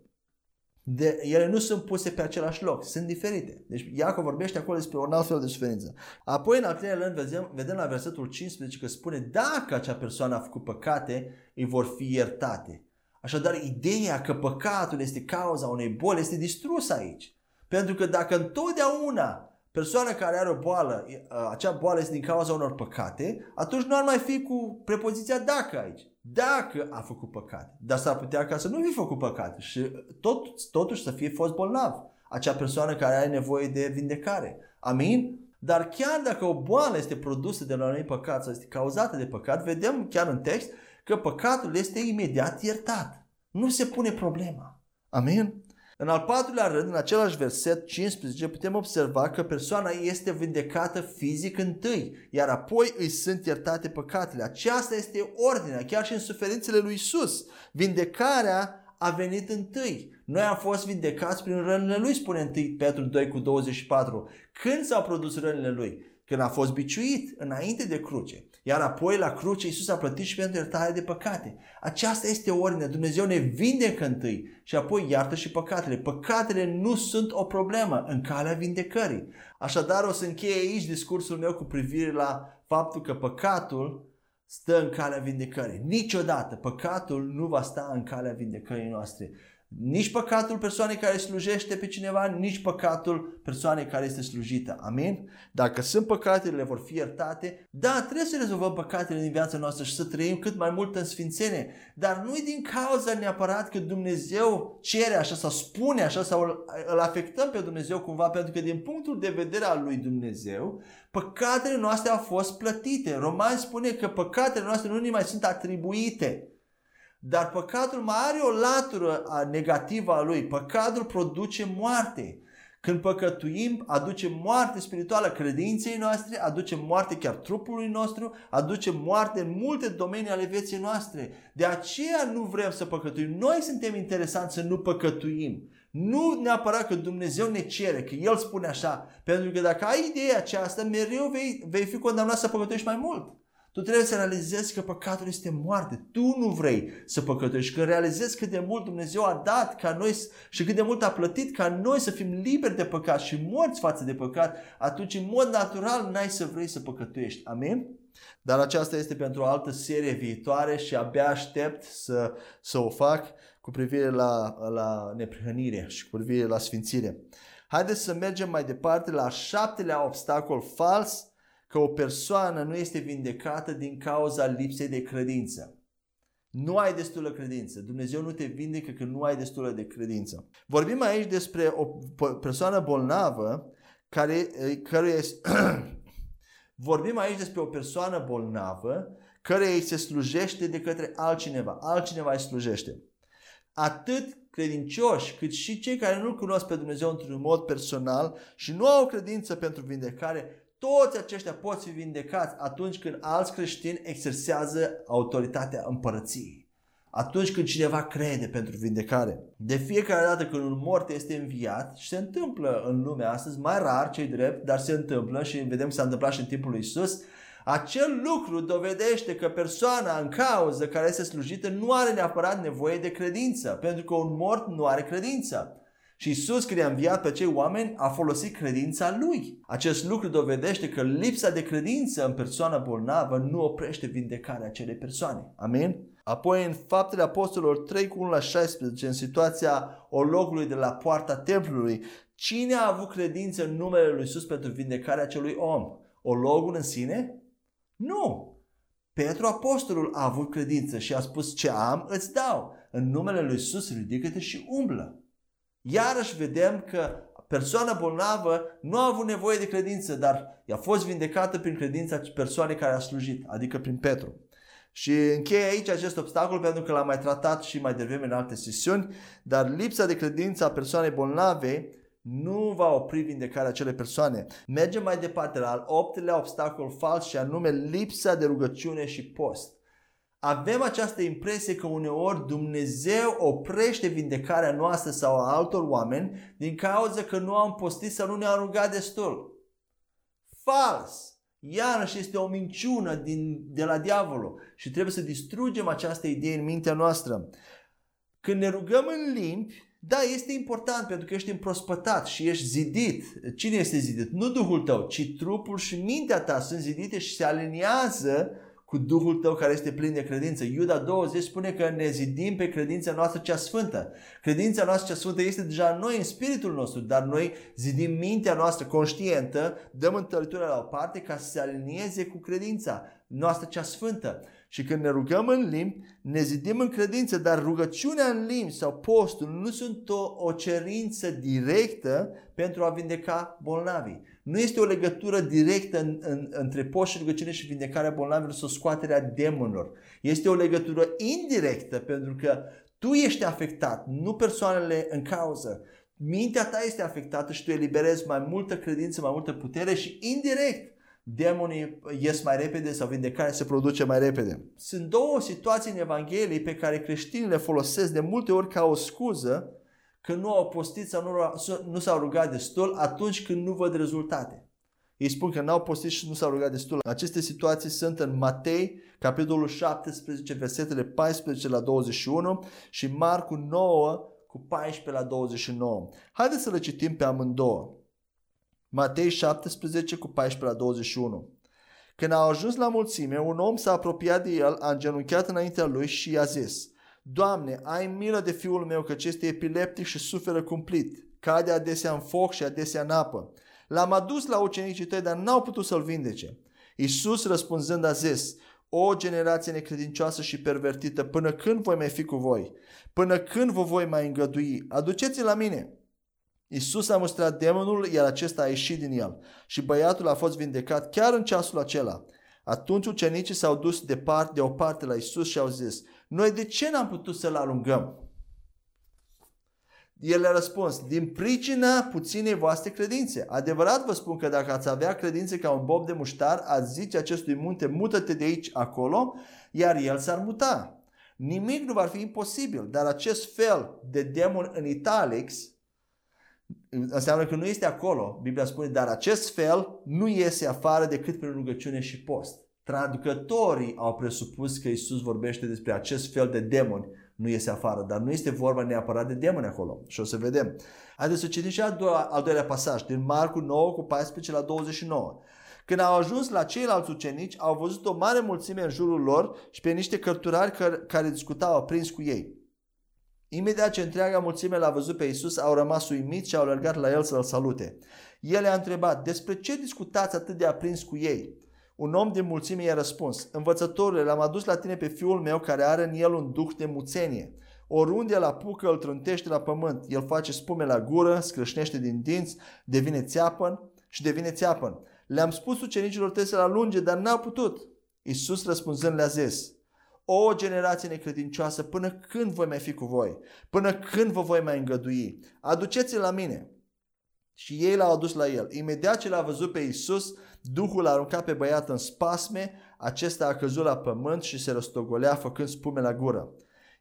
de, ele nu sunt puse pe același loc, sunt diferite. Deci Iacov vorbește acolo despre un alt fel de suferință. Apoi, în al treilea rând, vedem, vedem la versetul 15 că spune dacă acea persoană a făcut păcate, îi vor fi iertate. Așadar, ideea că păcatul este cauza unei boli este distrusă aici. Pentru că dacă întotdeauna persoana care are o boală, acea boală este din cauza unor păcate, atunci nu ar mai fi cu prepoziția dacă aici dacă a făcut păcate. Dar s-ar putea ca să nu fi făcut păcate și tot, totuși să fie fost bolnav. Acea persoană care are nevoie de vindecare. Amin? Dar chiar dacă o boală este produsă de la un păcat sau este cauzată de păcat, vedem chiar în text că păcatul este imediat iertat. Nu se pune problema. Amin? În al patrulea rând, în același verset 15, putem observa că persoana este vindecată fizic întâi, iar apoi îi sunt iertate păcatele. Aceasta este ordinea, chiar și în suferințele lui Isus. Vindecarea a venit întâi. Noi am fost vindecați prin rănile lui, spune 1 Petru 2 cu 24. Când s-au produs rănile lui? Când a fost biciuit, înainte de cruce. Iar apoi la cruce Iisus a plătit și pentru iertare de păcate. Aceasta este ordinea. Dumnezeu ne vindecă întâi și apoi iartă și păcatele. Păcatele nu sunt o problemă în calea vindecării. Așadar o să încheie aici discursul meu cu privire la faptul că păcatul stă în calea vindecării. Niciodată păcatul nu va sta în calea vindecării noastre. Nici păcatul persoanei care slujește pe cineva, nici păcatul persoanei care este slujită. Amin? Dacă sunt păcatele, vor fi iertate. Da, trebuie să rezolvăm păcatele din viața noastră și să trăim cât mai mult în sfințenie. Dar nu e din cauza neapărat că Dumnezeu cere așa sau spune așa sau îl afectăm pe Dumnezeu cumva, pentru că din punctul de vedere al lui Dumnezeu, păcatele noastre au fost plătite. Roman spune că păcatele noastre nu ne mai sunt atribuite. Dar păcatul mai are o latură negativă a lui. Păcatul produce moarte. Când păcătuim, aduce moarte spirituală credinței noastre, aduce moarte chiar trupului nostru, aduce moarte în multe domenii ale vieții noastre. De aceea nu vrem să păcătuim. Noi suntem interesanți să nu păcătuim. Nu neapărat că Dumnezeu ne cere, că El spune așa. Pentru că dacă ai ideea aceasta, mereu vei, vei fi condamnat să păcătuiești mai mult. Tu trebuie să realizezi că păcatul este moarte. Tu nu vrei să păcătuiești. Când realizezi cât de mult Dumnezeu a dat ca noi și cât de mult a plătit ca noi să fim liberi de păcat și morți față de păcat, atunci în mod natural n-ai să vrei să păcătuiești. Amin? Dar aceasta este pentru o altă serie viitoare și abia aștept să, să o fac cu privire la, la neprihănire și cu privire la sfințire. Haideți să mergem mai departe la șaptelea obstacol fals că o persoană nu este vindecată din cauza lipsei de credință. Nu ai destulă credință. Dumnezeu nu te vindecă că nu ai destulă de credință. Vorbim aici despre o persoană bolnavă care, care Vorbim aici despre o persoană bolnavă care îi se slujește de către altcineva. Altcineva îi slujește. Atât credincioși, cât și cei care nu cunosc pe Dumnezeu într-un mod personal și nu au credință pentru vindecare, toți aceștia pot fi vindecați atunci când alți creștini exersează autoritatea împărăției. Atunci când cineva crede pentru vindecare. De fiecare dată când un mort este înviat, și se întâmplă în lumea astăzi, mai rar cei drept, dar se întâmplă și vedem că s-a întâmplat și în timpul lui Isus, acel lucru dovedește că persoana în cauză care este slujită nu are neapărat nevoie de credință, pentru că un mort nu are credință. Și Isus, când a înviat pe cei oameni, a folosit credința lui. Acest lucru dovedește că lipsa de credință în persoana bolnavă nu oprește vindecarea acelei persoane. Amin? Apoi în faptele apostolilor 3 cu 1 la 16, în situația ologului de la poarta templului, cine a avut credință în numele lui Isus pentru vindecarea acelui om? Ologul în sine? Nu! Petru apostolul a avut credință și a spus ce am îți dau. În numele lui Isus ridică-te și umblă. Iarăși vedem că persoana bolnavă nu a avut nevoie de credință, dar i-a fost vindecată prin credința persoanei care a slujit, adică prin Petru. Și încheie aici acest obstacol pentru că l-am mai tratat și mai devreme în alte sesiuni, dar lipsa de credință a persoanei bolnave nu va opri vindecarea acelei persoane. Mergem mai departe la al optelea obstacol fals și anume lipsa de rugăciune și post. Avem această impresie că uneori Dumnezeu oprește vindecarea noastră sau a altor oameni din cauza că nu am postit sau nu ne-am rugat destul. Fals! Iarăși este o minciună din, de la diavolul și trebuie să distrugem această idee în mintea noastră. Când ne rugăm în limbi, da, este important pentru că ești împrospătat și ești zidit. Cine este zidit? Nu Duhul tău, ci trupul și mintea ta sunt zidite și se aliniază cu Duhul tău care este plin de credință. Iuda 20 spune că ne zidim pe credința noastră cea sfântă. Credința noastră cea sfântă este deja în noi, în spiritul nostru, dar noi zidim mintea noastră conștientă, dăm întăritura la o parte ca să se alinieze cu credința noastră cea sfântă. Și când ne rugăm în limbi, ne zidim în credință, dar rugăciunea în limbi sau postul nu sunt o, o cerință directă pentru a vindeca bolnavii. Nu este o legătură directă în, în, între post și rugăciune și vindecarea bolnavilor sau scoaterea demonilor. Este o legătură indirectă pentru că tu ești afectat, nu persoanele în cauză. Mintea ta este afectată și tu eliberezi mai multă credință, mai multă putere și indirect demonii ies mai repede sau vindecarea se produce mai repede. Sunt două situații în Evanghelie pe care creștinii le folosesc de multe ori ca o scuză că nu au postit sau nu, nu s-au rugat destul atunci când nu văd rezultate. Ei spun că n-au postit și nu s-au rugat destul. Aceste situații sunt în Matei, capitolul 17, versetele 14 la 21 și Marcu 9 cu 14 la 29. Haideți să le citim pe amândouă. Matei 17 cu 14 la 21. Când au ajuns la mulțime, un om s-a apropiat de el, a îngenunchiat înaintea lui și i-a zis, Doamne, ai milă de fiul meu căci este epileptic și suferă cumplit. Cade adesea în foc și adesea în apă. L-am adus la ucenicii tăi, dar n-au putut să-l vindece. Iisus răspunzând a zis, o generație necredincioasă și pervertită, până când voi mai fi cu voi? Până când vă voi mai îngădui? Aduceți-l la mine. Isus a mustrat demonul, iar acesta a ieșit din el. Și băiatul a fost vindecat chiar în ceasul acela. Atunci ucenicii s-au dus departe, de o parte la Isus și au zis, noi de ce n-am putut să-l alungăm? El le-a răspuns, din pricina puținei voastre credințe. Adevărat vă spun că dacă ați avea credințe ca un bob de muștar, ați zice acestui munte, mută-te de aici acolo, iar el s-ar muta. Nimic nu va fi imposibil, dar acest fel de demon în italics înseamnă că nu este acolo. Biblia spune, dar acest fel nu iese afară decât prin rugăciune și post. Traducătorii au presupus că Isus vorbește despre acest fel de demoni nu iese afară, dar nu este vorba neapărat de demoni acolo. Și o să vedem. Haideți să citim și al, doilea, al doilea pasaj din Marcu 9 cu 14 la 29. Când au ajuns la ceilalți ucenici, au văzut o mare mulțime în jurul lor și pe niște cărturari care, care discutau aprins cu ei. Imediat ce întreaga mulțime l-a văzut pe Isus, au rămas uimiți și au alergat la el să-l salute. El a întrebat, despre ce discutați atât de aprins cu ei? Un om din mulțime i-a răspuns, învățătorule, l-am adus la tine pe fiul meu care are în el un duh de muțenie. Oriunde la apucă, îl trântește la pământ. El face spume la gură, scrâșnește din dinți, devine țeapăn și devine țeapăn. Le-am spus ucenicilor trebuie să-l alunge, dar n-a putut. Iisus răspunzând le-a zis, o generație necredincioasă, până când voi mai fi cu voi? Până când vă voi mai îngădui? Aduceți-l la mine. Și ei l-au adus la el. Imediat ce l-a văzut pe Iisus, Duhul l-a aruncat pe băiat în spasme, acesta a căzut la pământ și se răstogolea făcând spume la gură.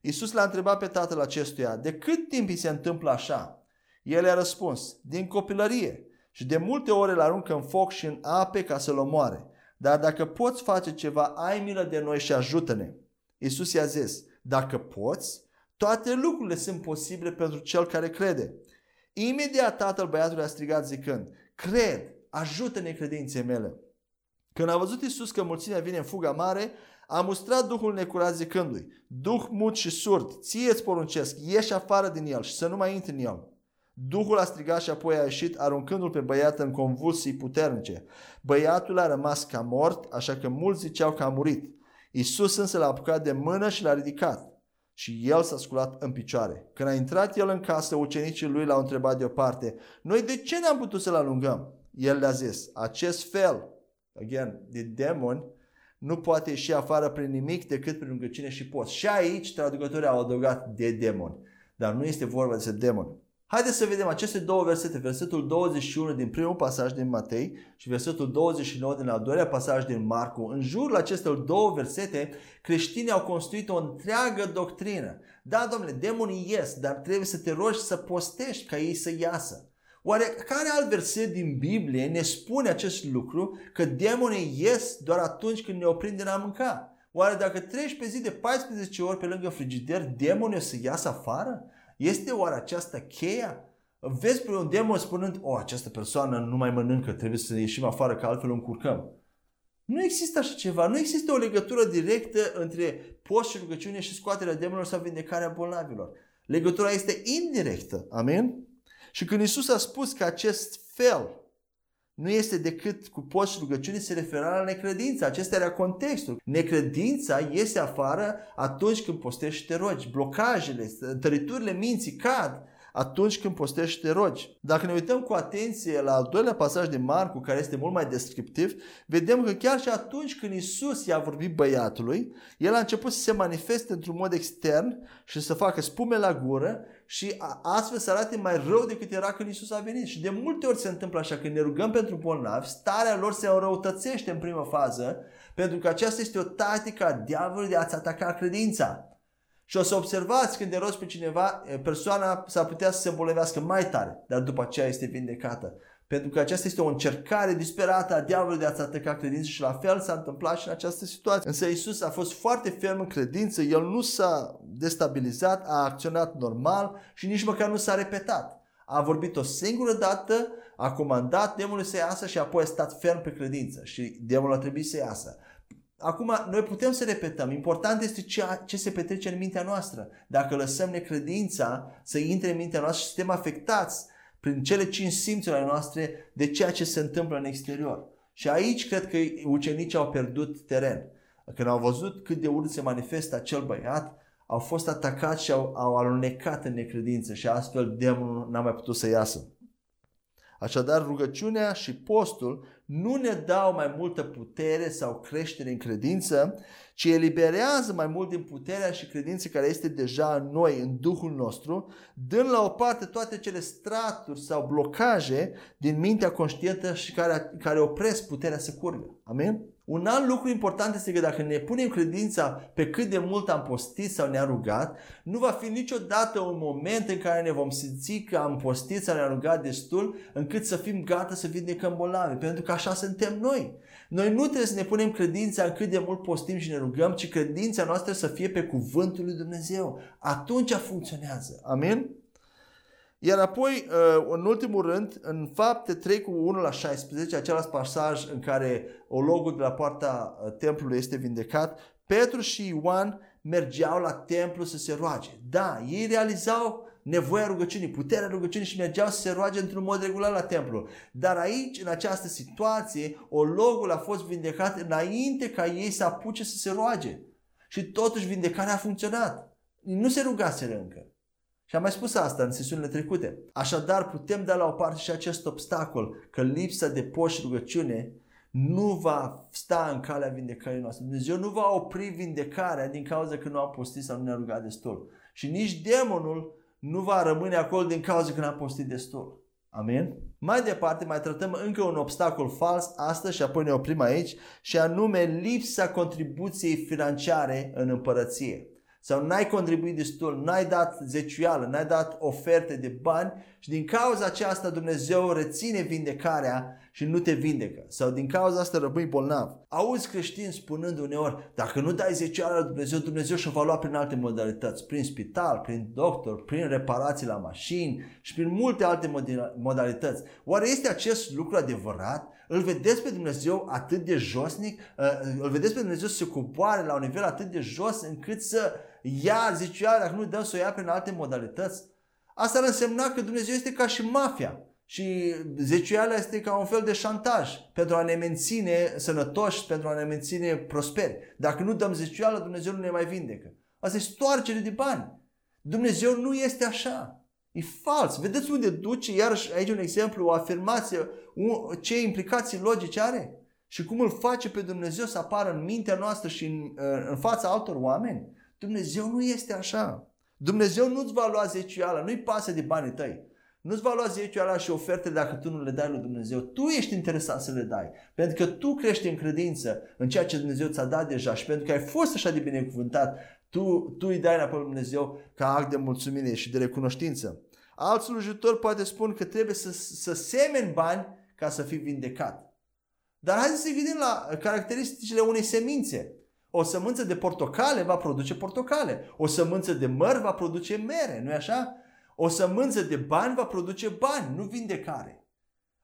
Iisus l-a întrebat pe tatăl acestuia, de cât timp îi se întâmplă așa? El i-a răspuns, din copilărie și de multe ori îl aruncă în foc și în ape ca să-l omoare. Dar dacă poți face ceva, ai milă de noi și ajută-ne. Iisus i-a zis, dacă poți, toate lucrurile sunt posibile pentru cel care crede. Imediat tatăl băiatului a strigat zicând, cred, ajută-ne credinței mele. Când a văzut Iisus că mulțimea vine în fuga mare, a mustrat Duhul necurat zicându-i, Duh mut și surd, ție îți poruncesc, ieși afară din el și să nu mai intri în el. Duhul a strigat și apoi a ieșit, aruncându-l pe băiat în convulsii puternice. Băiatul a rămas ca mort, așa că mulți ziceau că a murit. Iisus însă l-a apucat de mână și l-a ridicat. Și el s-a sculat în picioare. Când a intrat el în casă, ucenicii lui l-au întrebat deoparte, noi de ce n-am putut să-l alungăm? El le-a zis, acest fel, again, de demoni, nu poate ieși afară prin nimic decât prin rugăciune și post. Și aici traducătorii au adăugat de demoni. Dar nu este vorba de demoni. Haideți să vedem aceste două versete, versetul 21 din primul pasaj din Matei și versetul 29 din al doilea pasaj din Marcu. În jurul acestor două versete, creștinii au construit o întreagă doctrină. Da, domnule, demonii ies, dar trebuie să te rogi să postești ca ei să iasă. Oare care alt verset din Biblie ne spune acest lucru că demonii ies doar atunci când ne oprim din a mânca? Oare dacă treci pe zi de 14 ori pe lângă frigider, demonii o să iasă afară? Este oare aceasta cheia? Vezi pe un demon spunând, o, această persoană nu mai mănâncă, trebuie să ieșim afară, că altfel o încurcăm. Nu există așa ceva. Nu există o legătură directă între post și rugăciune și scoaterea demonilor sau vindecarea bolnavilor. Legătura este indirectă. Amin? Și când Isus a spus că acest fel nu este decât cu post și rugăciune, se referă la necredință. Acesta era contextul. Necredința iese afară atunci când postești și te rogi. Blocajele, tăriturile minții cad atunci când postești și te rogi. Dacă ne uităm cu atenție la al doilea pasaj din Marcu, care este mult mai descriptiv, vedem că chiar și atunci când Isus i-a vorbit băiatului, el a început să se manifeste într-un mod extern și să facă spume la gură și astfel să arate mai rău decât era când Isus a venit. Și de multe ori se întâmplă așa, când ne rugăm pentru bolnavi, starea lor se înrăutățește în prima fază, pentru că aceasta este o tactică a diavolului de a-ți ataca credința. Și o să observați când rost pe cineva, persoana s-ar putea să se îmbolnăvească mai tare, dar după aceea este vindecată. Pentru că aceasta este o încercare disperată a diavolului de a-ți ataca credința și la fel s-a întâmplat și în această situație. Însă Isus a fost foarte ferm în credință, el nu s-a destabilizat, a acționat normal și nici măcar nu s-a repetat. A vorbit o singură dată, a comandat demonul să iasă și apoi a stat ferm pe credință și demonul a trebuit să iasă. Acum, noi putem să repetăm. Important este ce, ce se petrece în mintea noastră. Dacă lăsăm necredința să intre în mintea noastră și suntem afectați prin cele cinci simțuri ale noastre de ceea ce se întâmplă în exterior. Și aici cred că ucenicii au pierdut teren. Când au văzut cât de urât se manifestă acel băiat, au fost atacați și au, au alunecat în necredință și astfel demonul n-a mai putut să iasă. Așadar, rugăciunea și postul nu ne dau mai multă putere sau creștere în credință, ci eliberează mai mult din puterea și credința care este deja în noi, în Duhul nostru, dând la o parte toate cele straturi sau blocaje din mintea conștientă și care, care opresc puterea să curgă. Amin? Un alt lucru important este că dacă ne punem credința pe cât de mult am postit sau ne-am rugat, nu va fi niciodată un moment în care ne vom simți că am postit sau ne-am rugat destul încât să fim gata să vindecăm bolnavi. Pentru că așa suntem noi. Noi nu trebuie să ne punem credința în cât de mult postim și ne rugăm, ci credința noastră să fie pe cuvântul lui Dumnezeu. Atunci funcționează. Amin? Iar apoi, uh, în ultimul rând, în fapte 3 cu 1 la 16, același pasaj în care ologul de la poarta uh, templului este vindecat, Petru și Ioan mergeau la templu să se roage. Da, ei realizau nevoia rugăciunii, puterea rugăciunii și mergeau să se roage într-un mod regulat la templu. Dar aici, în această situație, ologul a fost vindecat înainte ca ei să apuce să se roage. Și totuși vindecarea a funcționat. Nu se rugaseră încă. Și am mai spus asta în sesiunile trecute. Așadar, putem da la o parte și acest obstacol, că lipsa de post și rugăciune nu va sta în calea vindecării noastre. Dumnezeu nu va opri vindecarea din cauza că nu am postit sau nu ne-a rugat destul. Și nici demonul nu va rămâne acolo din cauza că n-am postit destul. Amin? Mai departe, mai tratăm încă un obstacol fals astăzi și apoi ne oprim aici și anume lipsa contribuției financiare în împărăție sau n-ai contribuit destul, n-ai dat zeciuială, n-ai dat oferte de bani și din cauza aceasta Dumnezeu reține vindecarea și nu te vindecă. Sau din cauza asta rămâi bolnav. Auzi creștini spunând uneori, dacă nu dai zeciuială la Dumnezeu, Dumnezeu și va lua prin alte modalități, prin spital, prin doctor, prin reparații la mașini și prin multe alte modalități. Oare este acest lucru adevărat? Îl vedeți pe Dumnezeu atât de josnic? Uh, îl vedeți pe Dumnezeu să se coboare la un nivel atât de jos încât să ia zicea, dacă nu dăm să o ia prin alte modalități. Asta ar însemna că Dumnezeu este ca și mafia. Și zeciuiala este ca un fel de șantaj pentru a ne menține sănătoși, pentru a ne menține prosperi. Dacă nu dăm zeciuială, Dumnezeu nu ne mai vindecă. Asta e stoarcere de bani. Dumnezeu nu este așa. E fals. Vedeți unde duce, iarăși aici un exemplu, o afirmație, ce implicații logice are și cum îl face pe Dumnezeu să apară în mintea noastră și în, în fața altor oameni. Dumnezeu nu este așa. Dumnezeu nu-ți va lua zeciuiala, nu-i pasă de banii tăi. Nu-ți va lua zeciuiala și oferte dacă tu nu le dai lui Dumnezeu. Tu ești interesat să le dai. Pentru că tu crești în credință în ceea ce Dumnezeu ți-a dat deja și pentru că ai fost așa de binecuvântat, tu, tu îi dai înapoi lui Dumnezeu ca act de mulțumire și de recunoștință. Alt slujitor poate spun că trebuie să, să semeni bani ca să fii vindecat. Dar haideți să vedem la caracteristicile unei semințe. O sămânță de portocale va produce portocale. O sămânță de măr va produce mere, nu-i așa? O sămânță de bani va produce bani, nu vindecare.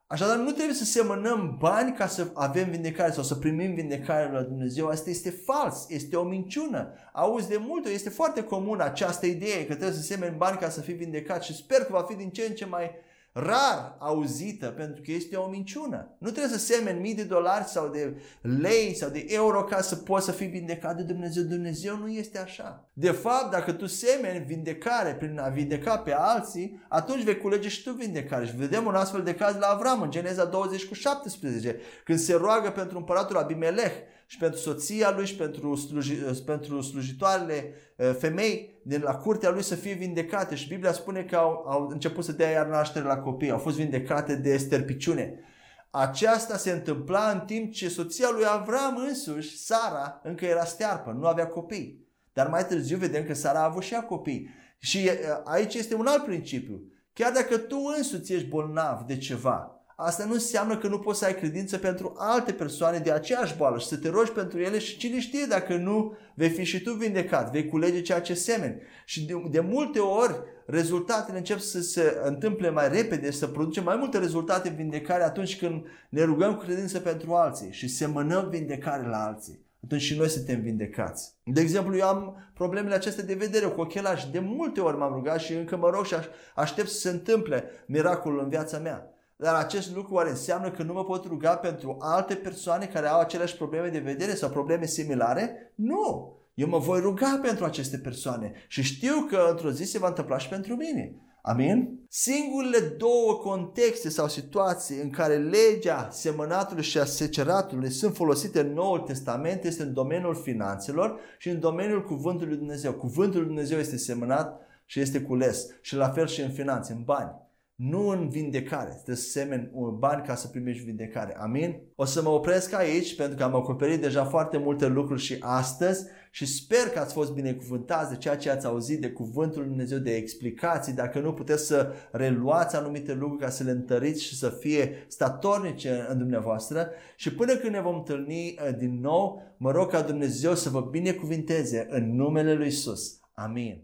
Așadar, nu trebuie să semănăm bani ca să avem vindecare sau să primim vindecare la Dumnezeu. Asta este fals, este o minciună. Auzi de multe, este foarte comună această idee că trebuie să semeni bani ca să fii vindecat și sper că va fi din ce în ce mai rar auzită pentru că este o minciună. Nu trebuie să semeni mii de dolari sau de lei sau de euro ca să poți să fii vindecat de Dumnezeu. Dumnezeu nu este așa. De fapt, dacă tu semeni vindecare prin a vindeca pe alții, atunci vei culege și tu vindecare. Și vedem un astfel de caz la Avram în Geneza 20 cu 17, când se roagă pentru împăratul Abimelech și pentru soția lui și pentru, sluji, pentru slujitoarele femei din la curtea lui să fie vindecate și Biblia spune că au, au început să dea iar naștere la copii, au fost vindecate de sterpiciune. Aceasta se întâmpla în timp ce soția lui Avram însuși, Sara, încă era stearpă, nu avea copii. Dar mai târziu vedem că Sara a avut și ea copii. Și aici este un alt principiu. Chiar dacă tu însuți ești bolnav de ceva, Asta nu înseamnă că nu poți să ai credință pentru alte persoane de aceeași boală și să te rogi pentru ele și cine știe dacă nu vei fi și tu vindecat, vei culege ceea ce semeni. Și de, de multe ori rezultatele încep să se întâmple mai repede, să producem mai multe rezultate în vindecare atunci când ne rugăm cu credință pentru alții și semănăm vindecare la alții. Atunci și noi suntem vindecați. De exemplu, eu am problemele acestea de vedere cu ochelari de multe ori m-am rugat și încă mă rog și aștept să se întâmple miracolul în viața mea. Dar acest lucru oare înseamnă că nu mă pot ruga pentru alte persoane care au aceleași probleme de vedere sau probleme similare? Nu! Eu mă voi ruga pentru aceste persoane și știu că într-o zi se va întâmpla și pentru mine. Amin? Singurele două contexte sau situații în care legea semănatului și a seceratului sunt folosite în Noul Testament este în domeniul finanțelor și în domeniul cuvântului Dumnezeu. Cuvântul lui Dumnezeu este semănat și este cules și la fel și în finanțe, în bani. Nu în vindecare. Trebuie să semeni bani ca să primești vindecare. Amin? O să mă opresc aici pentru că am acoperit deja foarte multe lucruri și astăzi și sper că ați fost binecuvântați de ceea ce ați auzit de Cuvântul Lui Dumnezeu, de explicații. Dacă nu, puteți să reluați anumite lucruri ca să le întăriți și să fie statornice în dumneavoastră. Și până când ne vom întâlni eh, din nou, mă rog ca Dumnezeu să vă binecuvinteze în numele Lui Isus. Amin.